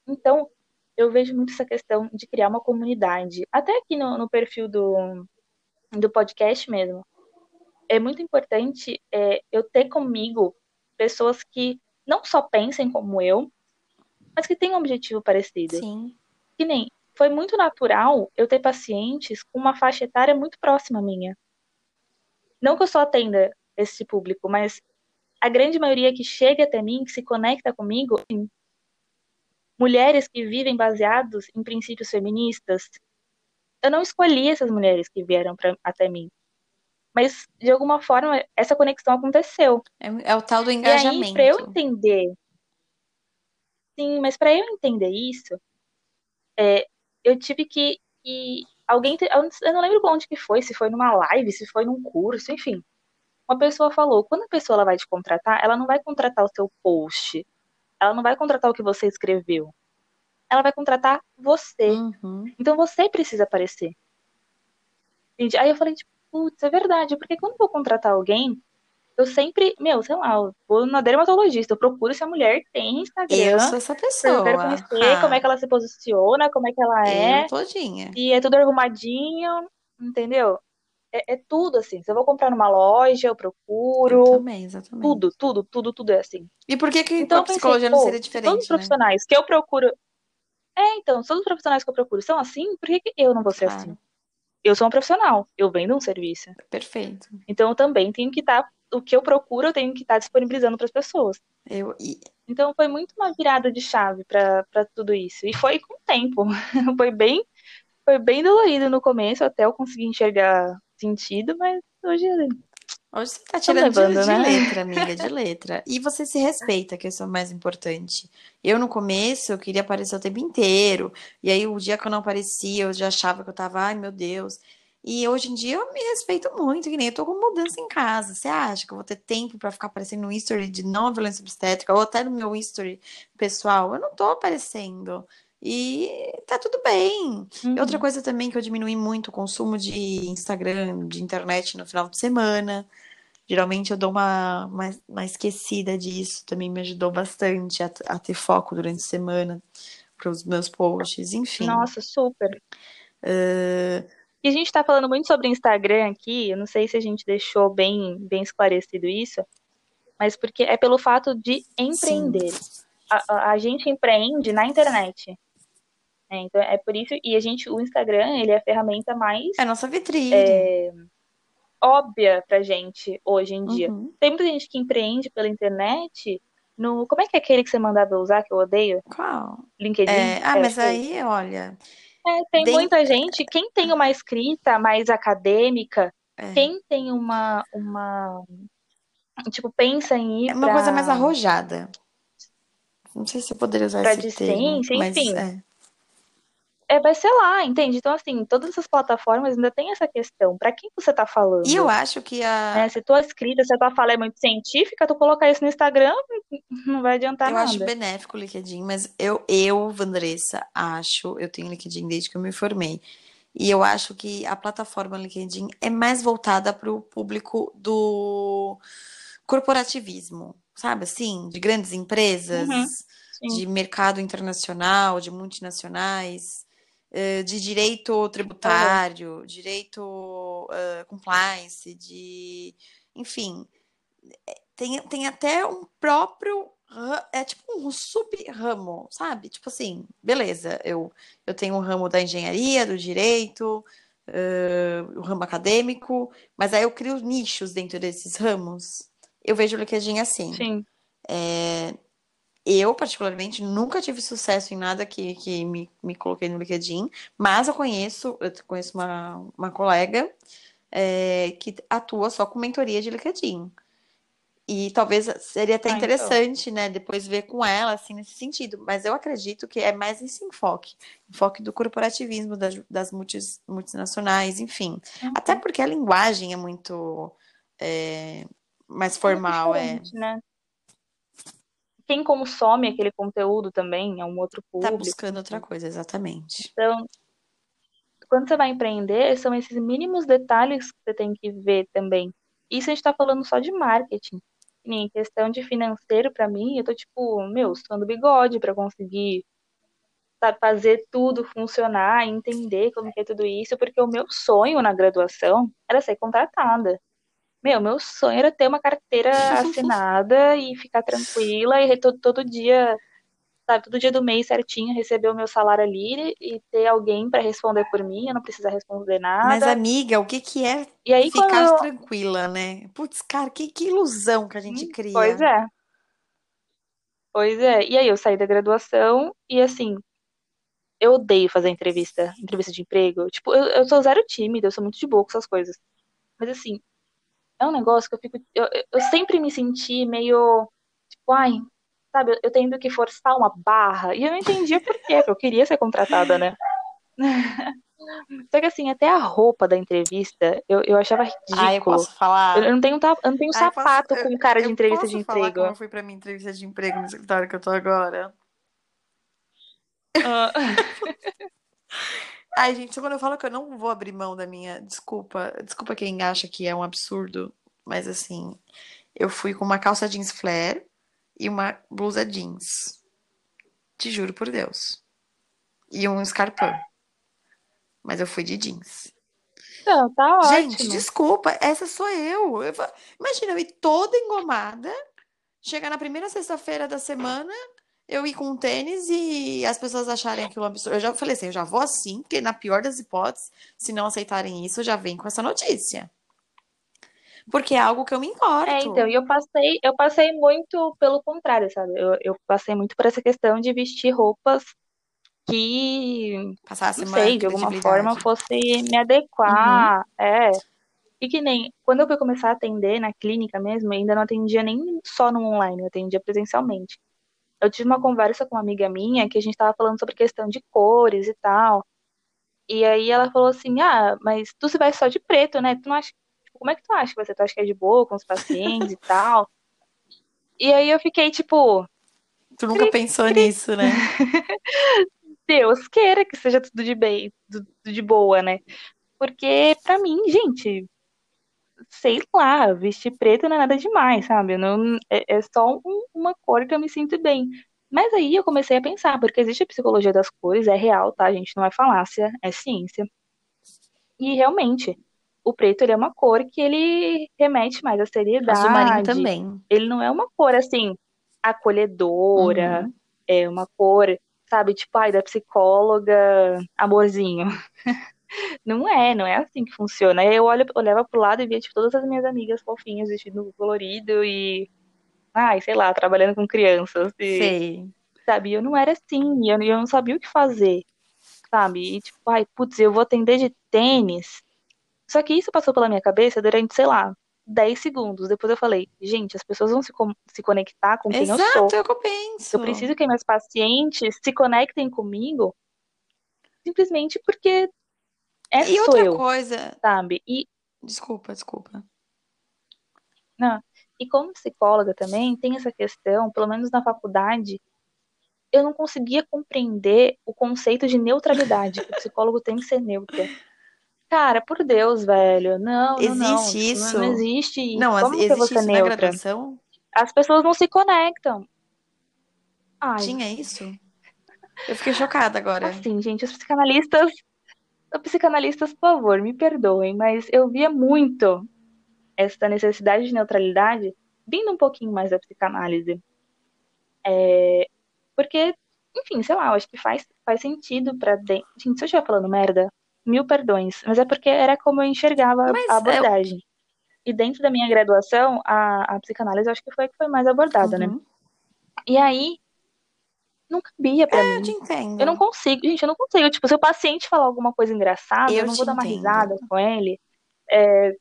Então, eu vejo muito essa questão de criar uma comunidade, até aqui no, no perfil do, do podcast mesmo. É muito importante é, eu ter comigo pessoas que não só pensem como eu, mas que tenham um objetivo parecido. Sim. Que nem foi muito natural eu ter pacientes com uma faixa etária muito próxima à minha. Não que eu só atenda esse público, mas a grande maioria que chega até mim, que se conecta comigo, mulheres que vivem baseados em princípios feministas. Eu não escolhi essas mulheres que vieram pra, até mim. Mas, de alguma forma, essa conexão aconteceu. É, é o tal do engajamento. Aí, pra eu entender. Sim, mas para eu entender isso, é, eu tive que. que alguém. Eu não lembro onde que foi, se foi numa live, se foi num curso, enfim. Uma pessoa falou: quando a pessoa ela vai te contratar, ela não vai contratar o seu post, ela não vai contratar o que você escreveu. Ela vai contratar você. Uhum. Então você precisa aparecer. Aí eu falei, tipo, putz, é verdade, porque quando eu vou contratar alguém, eu sempre, meu, sei lá, eu vou na dermatologista, eu procuro se a mulher tem Instagram. Eu sou essa pessoa. Eu quero conhecer Ah, como é que ela se posiciona, como é que ela é. Eu todinha. E é tudo arrumadinho, entendeu? É, é tudo assim. Se eu vou comprar numa loja, eu Eu procuro. também, exatamente. Tudo, tudo, tudo, tudo é assim. E por que, que Então a eu pensei, psicologia não seria se todos os diferente, né? profissionais que eu procuro. É, então, todos os profissionais que eu procuro são assim, por que, que eu não vou ser assim? Claro, Eu sou um profissional, eu vendo um serviço. perfeito. Então eu também tenho que estar. O que eu procuro, eu tenho que estar disponibilizando para as pessoas. Eu, Então foi muito uma virada de chave para tudo isso. E foi com o tempo. foi bem foi bem dolorido no começo até eu conseguir enxergar sentido, mas hoje hoje você tá tirando de, levando, de né? letra, amiga, de letra. E você se respeita, que isso é o mais importante. Eu, no começo, eu queria aparecer o tempo inteiro. E aí, o dia que eu não aparecia, eu já achava que eu tava, ai, meu Deus. E hoje em dia eu me respeito muito, que nem eu tô com mudança em casa. Você acha que eu vou ter tempo pra ficar aparecendo no history de não violência obstétrica ou até no meu history pessoal? Eu não tô aparecendo. E tá tudo bem. E outra Uhum. coisa também que eu diminui muito o consumo de Instagram, de internet no final de semana. Geralmente eu dou uma, uma, uma esquecida disso, também me ajudou bastante a, a ter foco durante a semana para os meus posts, enfim. Nossa, super. Ah, A gente tá falando muito sobre Instagram aqui, eu não sei se a gente deixou bem, bem esclarecido isso, mas porque é pelo fato de empreender. A, a, gente empreende na internet. né? Então é por isso, e a gente, o Instagram, ele é a ferramenta mais é a nossa vitrine. é, óbvia pra gente hoje em dia. Uhum. Tem muita gente que empreende pela internet no. Como é que é aquele que você mandava usar, que eu odeio? Qual? LinkedIn? É, ah, É, mas aí, olha, É, tem den- muita gente. Quem tem uma escrita mais acadêmica, é, quem tem uma, uma. Tipo, pensa em é ir uma coisa mais pra, arrojada. Não sei se eu poderia usar pra esse termo, discência, mas enfim. é. É, vai ser lá, entende? Então, assim, todas essas plataformas ainda tem essa questão. Pra quem você tá E eu falando? acho que a, Né? Se tua escrita, se a tua fala é muito científica, tu colocar isso no Instagram, não vai adiantar Eu acho nada. benéfico o LinkedIn, mas eu, eu, Vandressa, acho, eu tenho LinkedIn desde que eu me formei, e eu acho que a plataforma LinkedIn é mais voltada para o público do corporativismo, sabe assim, de grandes empresas, Uhum, sim. de mercado internacional, de multinacionais, de direito tributário, direito eh, compliance, de, enfim, tem, tem até um próprio. É tipo um sub-ramo, sabe? Tipo assim, beleza, eu, eu tenho um ramo da engenharia, do direito, eh, o ramo acadêmico, mas aí eu crio nichos dentro desses ramos. Eu vejo o LinkedIn assim. Sim. É, eu, particularmente, nunca tive sucesso em nada que, que me, me coloquei no LinkedIn, mas eu conheço, eu conheço uma, uma colega é, que atua só com mentoria de LinkedIn. E talvez seria até Ah, então. interessante, né, depois ver com ela, assim, nesse sentido. Mas eu acredito que é mais esse enfoque. Enfoque do corporativismo, das, das multis- multinacionais, enfim. Até Uhum. porque a linguagem é muito é, mais É muito formal, é. né? Quem consome aquele conteúdo também é um outro Tá público, buscando outra coisa, exatamente. Então, quando você vai empreender, são esses mínimos detalhes que você tem que ver também. Isso a gente tá falando só de marketing. Em questão de financeiro, pra mim, eu tô tipo, meu, suando bigode pra conseguir sabe, fazer tudo funcionar, entender como que é tudo isso, porque o meu sonho na graduação era ser contratada. Meu, meu sonho era ter uma carteira assinada e ficar tranquila e todo, todo dia, sabe, todo dia do mês certinho receber o meu salário ali e ter alguém para responder por mim, eu não precisar responder nada. Mas, amiga, o que que é E aí ficar eu... tranquila, né? Putz, cara, que, que ilusão que a gente cria. Pois é. Pois é. E aí eu saí da graduação e assim, eu odeio fazer entrevista, entrevista de emprego. Tipo, eu, eu sou zero tímida, eu sou muito de boa com essas coisas. Mas assim, é um negócio que eu fico. Eu, eu sempre me senti meio. Tipo, ai, sabe, eu tendo que forçar uma barra. E eu não entendia por quê, porque eu queria ser contratada, né? Só que assim, até a roupa da entrevista, eu, eu achava ridículo. Ah, eu posso falar. Eu não tenho, eu não tenho Ah, posso- sapato eu- com cara de eu entrevista posso de falar emprego. como fui pra minha entrevista de emprego no escritório que eu tô agora? Ah, Ai, gente, quando eu falo que eu não vou abrir mão da minha. Desculpa, desculpa quem acha que é um absurdo, mas assim, eu fui com uma calça jeans flare e uma blusa jeans. Te juro por Deus. E um escarpão. Mas eu fui de jeans. Não, tá Gente, ótimo. desculpa, essa sou eu. Eu Imagina, eu ir toda engomada, chegar na primeira sexta-feira da semana, eu ir com um tênis e as pessoas acharem aquilo absurdo. Eu já falei assim, eu já vou assim, porque na pior das hipóteses, se não aceitarem isso, eu já venho com essa notícia. Porque é algo que eu me importo. É, então, e eu passei, eu passei muito pelo contrário, sabe? Eu, eu passei muito por essa questão de vestir roupas que, Passasse não sei, de alguma forma fosse me adequar. É. E que nem, quando eu fui começar a atender na clínica mesmo, eu ainda não atendia nem só no online, eu atendia presencialmente. Eu tive uma conversa com uma amiga minha que a gente tava falando sobre questão de cores e tal. E aí ela falou assim: Ah, mas tu se veste só de preto, né? Tu não acha. tipo, como é que tu acha que você? Tu acha que é de boa com os pacientes e tal? E aí eu fiquei tipo, Tu nunca pensou nisso, né? Deus queira que seja tudo de bem, tudo de boa, né? Porque pra mim, gente, sei lá, vestir preto não é nada demais, sabe? Não, é, é só um- uma cor que eu me sinto bem. Mas aí eu comecei a pensar, porque existe a psicologia das cores, é real, tá, gente? Não é falácia, é ciência. E realmente, o preto ele é uma cor que ele remete mais à Azul marinho seriedade. também. Ele não é uma cor assim acolhedora, Uhum. é uma cor, sabe, tipo, ai, da psicóloga, amorzinho. Não é, não é assim que funciona. Eu olho, olhava pro lado e via, tipo, todas as minhas amigas fofinhas, vestido colorido e, ai, sei lá, trabalhando com crianças. E, Sei. sabe, eu não era assim, e eu, eu não sabia o que fazer, sabe? E, tipo, ai, putz, eu vou atender de tênis. Só que isso passou pela minha cabeça durante, sei lá, 10 segundos. Depois eu falei, gente, as pessoas vão se, com- se conectar com quem eu sou. Exato, é o que eu penso. Eu preciso que meus pacientes se conectem comigo simplesmente porque é E outra eu, coisa. sabe? E, Desculpa, desculpa. não, e como psicóloga também tem essa questão, pelo menos na faculdade, eu não conseguia compreender o conceito de neutralidade, que o psicólogo tem que ser neutro. Cara, por Deus, velho, não, não, não, Existe tipo, não, isso? não existe isso. Não, Como que vou existe ser isso na neutra? graduação? As pessoas não se conectam. Ai, Tinha isso? Eu fiquei chocada agora. Assim, gente, os psicanalistas, psicanalistas, por favor, me perdoem, mas eu via muito essa necessidade de neutralidade vindo um pouquinho mais da psicanálise. É, porque, enfim, sei lá, eu acho que faz, faz sentido pra dentro. Gente, se eu estiver falando merda, mil perdões, mas é porque era como eu enxergava Mas a é- abordagem. E dentro da minha graduação, a, a psicanálise eu acho que foi a que foi mais abordada, né? Uhum. E aí, não cabia pra Eu mim. te entendo. Eu não consigo, gente, eu não consigo. Tipo, se o paciente falar alguma coisa engraçada, eu, Eu não vou dar uma entendo. risada com ele. É,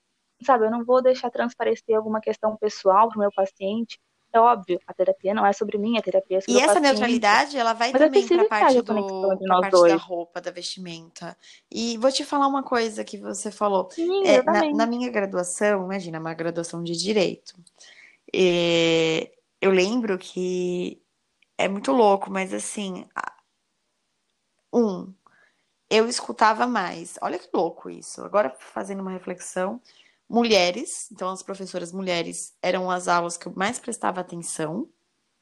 sabe, eu não vou deixar transparecer alguma questão pessoal pro meu paciente. É óbvio, a terapia não é sobre mim, a terapia é sobre E essa paciente. neutralidade, ela vai Mas é também para preciso a que parte do, pra parte da dois. roupa, da vestimenta. E vou te falar uma coisa que você falou. Sim, É, na, na minha graduação, imagina, uma graduação de direito. É, eu lembro que é muito louco, mas assim, um, eu escutava mais. Olha que louco isso. Agora fazendo uma reflexão, mulheres, então as professoras mulheres eram as aulas que eu mais prestava atenção.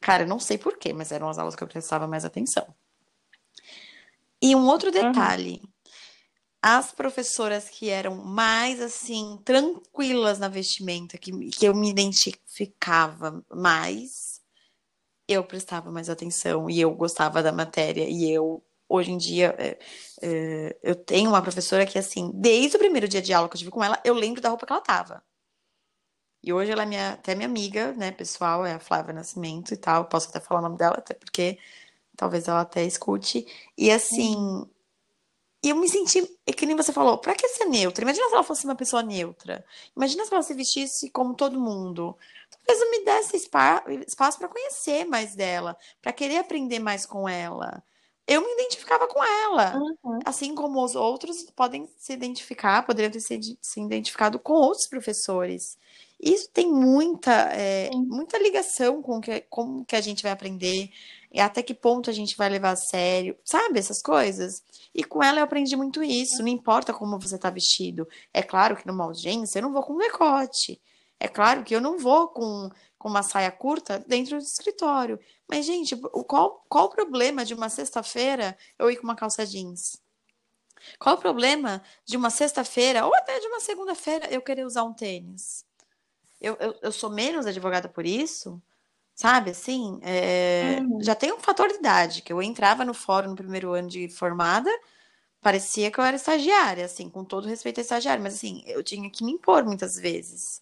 Cara, eu não sei por quê, mas eram as aulas que eu prestava mais atenção. E um outro Uhum. detalhe, as professoras que eram mais assim tranquilas na vestimenta, que, que eu me identificava mais, eu prestava mais atenção e eu gostava da matéria e eu hoje em dia é, é, eu tenho uma professora que assim desde o primeiro dia de aula que eu tive com ela eu lembro da roupa que ela tava e hoje ela é minha, até minha amiga né pessoal é a Flávia Nascimento e tal posso até falar o nome dela até porque talvez ela até escute e assim. E eu me senti, é que nem você falou, pra que ser neutra? Imagina se ela fosse uma pessoa neutra. Imagina se ela se vestisse como todo mundo. Talvez eu me desse espaço para conhecer mais dela, para querer aprender mais com ela. Eu me identificava com ela. Uhum. Assim como os outros podem se identificar, poderiam ter se, se identificado com outros professores. Isso tem muita, é, muita ligação com que, como que a gente vai aprender, e até que ponto a gente vai levar a sério, sabe? Essas coisas. E com ela eu aprendi muito isso. Não importa como você tá vestido. É claro que numa audiência eu não vou com decote. É claro que eu não vou com, com uma saia curta dentro do escritório. Mas, gente, qual, qual o problema de uma sexta-feira eu ir com uma calça jeans? Qual o problema de uma sexta-feira ou até de uma segunda-feira eu querer usar um tênis? Eu, eu, eu sou menos advogada por isso? Sabe, assim, é, uhum. já tem um fator de idade, que eu entrava no fórum no primeiro ano de formada, parecia que eu era estagiária, assim, com todo respeito a estagiária, mas assim, eu tinha que me impor muitas vezes.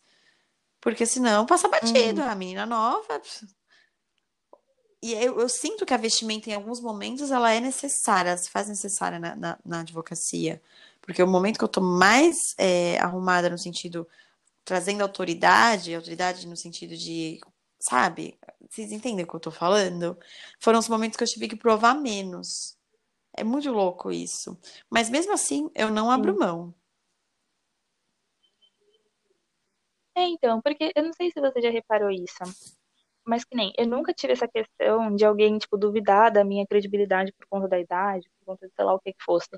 Porque senão passa batido, uhum. a menina nova. E eu, eu, sinto que a vestimenta, em alguns momentos, ela é necessária, se faz necessária na, na, na advocacia. Porque o momento que eu tô mais é, arrumada no sentido, trazendo autoridade, autoridade no sentido de sabe? Vocês entendem o que eu tô falando? Foram os momentos que eu tive que provar menos. É muito louco isso. Mas mesmo assim, eu não abro mão. É, então, porque eu não sei se você já reparou isso, mas que nem, eu nunca tive essa questão de alguém, tipo, duvidar da minha credibilidade por conta da idade, por conta de sei lá o que que fosse.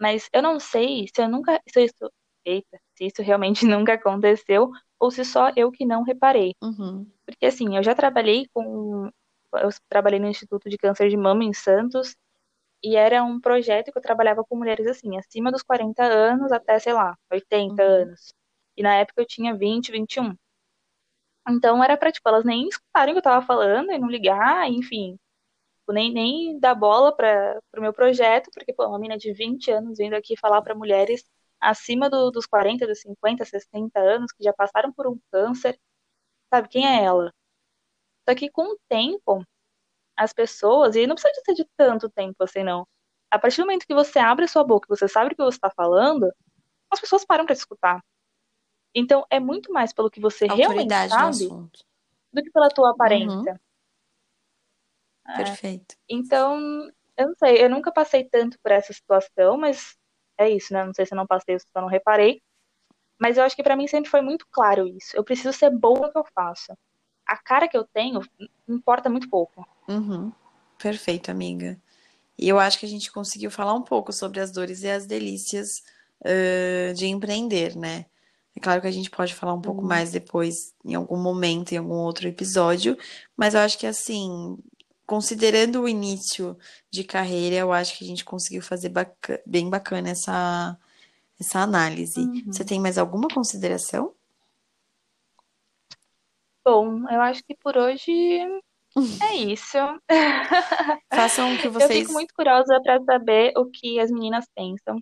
Mas eu não sei se eu nunca, se isso, eita, se isso realmente nunca aconteceu, ou se só eu que não reparei. Uhum. Porque assim, eu já trabalhei com. Eu trabalhei no Instituto de Câncer de Mama em Santos, e era um projeto que eu trabalhava com mulheres assim, acima dos 40 anos até, sei lá, 80 uhum. anos. E na época eu tinha 20, 21. Então era pra, tipo, elas nem escutarem o que eu tava falando e não ligar, enfim. Tipo, nem, nem dar bola para pro meu projeto, porque, pô, uma menina de 20 anos vindo aqui falar para mulheres acima do, dos 40, dos 50, 60 anos, que já passaram por um câncer, sabe? Quem é ela? Só que com o tempo, as pessoas, e não precisa ser de tanto tempo assim, não. A partir do momento que você abre a sua boca, você sabe o que você está falando, as pessoas param para escutar. Então, é muito mais pelo que você Autoridade realmente sabe do que pela tua aparência. Uhum. É. Perfeito. Então, eu não sei, eu nunca passei tanto por essa situação, mas é isso, né? Não sei se eu não passei, se eu não reparei. Mas eu acho que para mim sempre foi muito claro isso. Eu preciso ser boa no que eu faço. A cara que eu tenho importa muito pouco. Uhum. Perfeito, amiga. E eu acho que a gente conseguiu falar um pouco sobre as dores e as delícias uh, de empreender, né? É claro que a gente pode falar um pouco uhum. mais depois, em algum momento, em algum outro episódio, mas eu acho que assim, considerando o início de carreira, eu acho que a gente conseguiu fazer bem bacana essa, essa análise. Uhum. Você tem mais alguma consideração? Bom, eu acho que por hoje é isso. Façam o que vocês. Eu fico muito curiosa para saber o que as meninas pensam.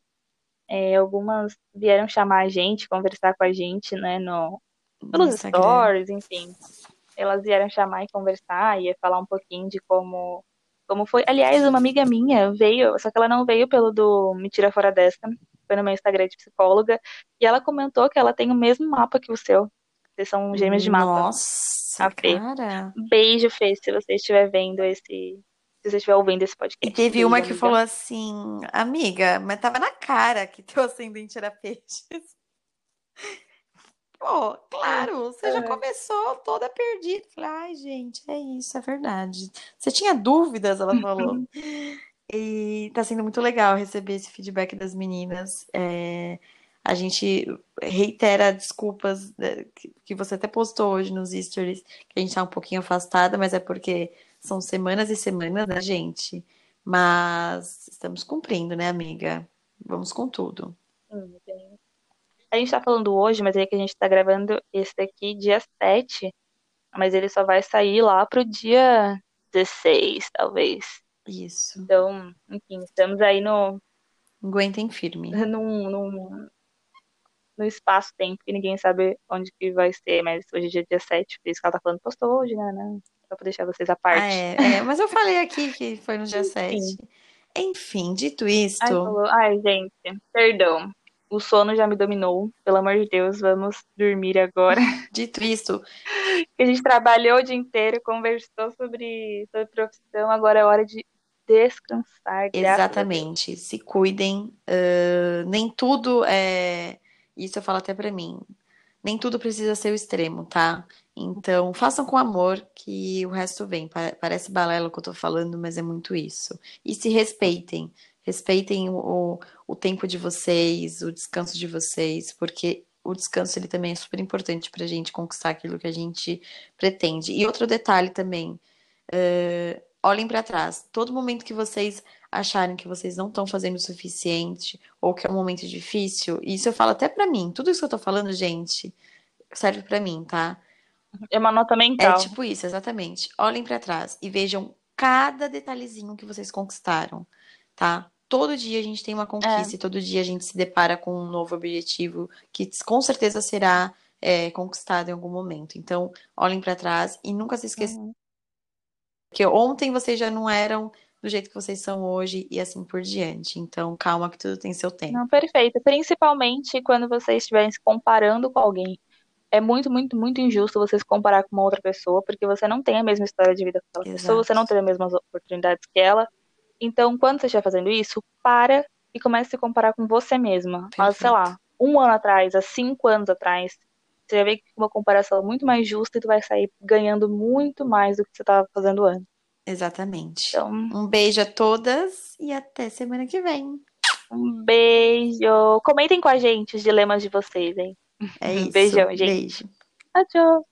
É, algumas vieram chamar a gente, conversar com a gente, né, no, pelos no stories, enfim elas vieram chamar e conversar e falar um pouquinho de como como foi. Aliás, uma amiga minha veio, só que ela não veio pelo do Me Tira Fora Desta, foi no meu Instagram de psicóloga, e ela comentou que ela tem o mesmo mapa que o seu. Vocês são gêmeos de mapa. Nossa, a Fê. cara. Beijo, Fê, se você estiver vendo esse. Se você estiver ouvindo esse podcast. E teve Beijo, uma que amiga. falou assim, amiga, mas tava na cara que teu ascendente era peixes. Pô, claro, você já é. começou toda perdida. Falei, ai, gente, é isso, é verdade. Você tinha dúvidas, ela falou. e tá sendo muito legal receber esse feedback das meninas. É, a gente reitera desculpas né, que você até postou hoje nos stories, que a gente tá um pouquinho afastada, mas é porque são semanas e semanas, né, gente? Mas estamos cumprindo, né, amiga? Vamos com tudo. Hum, a gente tá falando hoje, mas é que a gente tá gravando esse daqui dia 7. Mas ele só vai sair lá pro dia 16, talvez. Isso. Então, enfim, estamos aí no. Aguentem firme. Num, num, no espaço-tempo, que ninguém sabe onde que vai ser, mas hoje é dia 7, por isso que ela tá falando, postou hoje, né? né? Só pra deixar vocês à parte. Ah, é, é, mas eu falei aqui que foi no dia 7. Enfim, dito isto. Ai, falou, ai, gente, perdão. O sono já me dominou. Pelo amor de Deus, vamos dormir agora. Dito isto. a gente trabalhou o dia inteiro, conversou sobre, sobre profissão, agora é hora de descansar. Exatamente. Se cuidem. Uh, nem tudo é isso eu falo até para mim. Nem tudo precisa ser o extremo, tá? Então, façam com amor que o resto vem. Parece balela que eu tô falando, mas é muito isso. E se respeitem. Respeitem o, o tempo de vocês, o descanso de vocês, porque o descanso ele também é super importante para a gente conquistar aquilo que a gente pretende. E outro detalhe também, uh, olhem para trás. Todo momento que vocês acharem que vocês não estão fazendo o suficiente ou que é um momento difícil, isso eu falo até para mim. Tudo isso que eu tô falando, gente, serve para mim, tá? É uma nota mental. É tipo isso, exatamente. Olhem para trás e vejam cada detalhezinho que vocês conquistaram, tá? Todo dia a gente tem uma conquista é. e todo dia a gente se depara com um novo objetivo que com certeza será é, conquistado em algum momento. Então, olhem para trás e nunca se esqueçam. Uhum. Porque ontem vocês já não eram do jeito que vocês são hoje e assim por diante. Então, calma que tudo tem seu tempo. Não, perfeito. Principalmente quando vocês estiverem se comparando com alguém. É muito, muito, muito injusto você se comparar com uma outra pessoa, porque você não tem a mesma história de vida que aquela Exato. pessoa, você não tem as mesmas oportunidades que ela. Então, quando você estiver fazendo isso, para e comece a se comparar com você mesma. Mas, sei lá, um ano atrás, há cinco anos atrás, você vai ver que uma comparação muito mais justa e tu vai sair ganhando muito mais do que você estava fazendo antes. Exatamente. Então, um beijo a todas e até semana que vem. Um beijo. Comentem com a gente os dilemas de vocês, hein? É isso. Beijão, gente. Beijo. Tchau.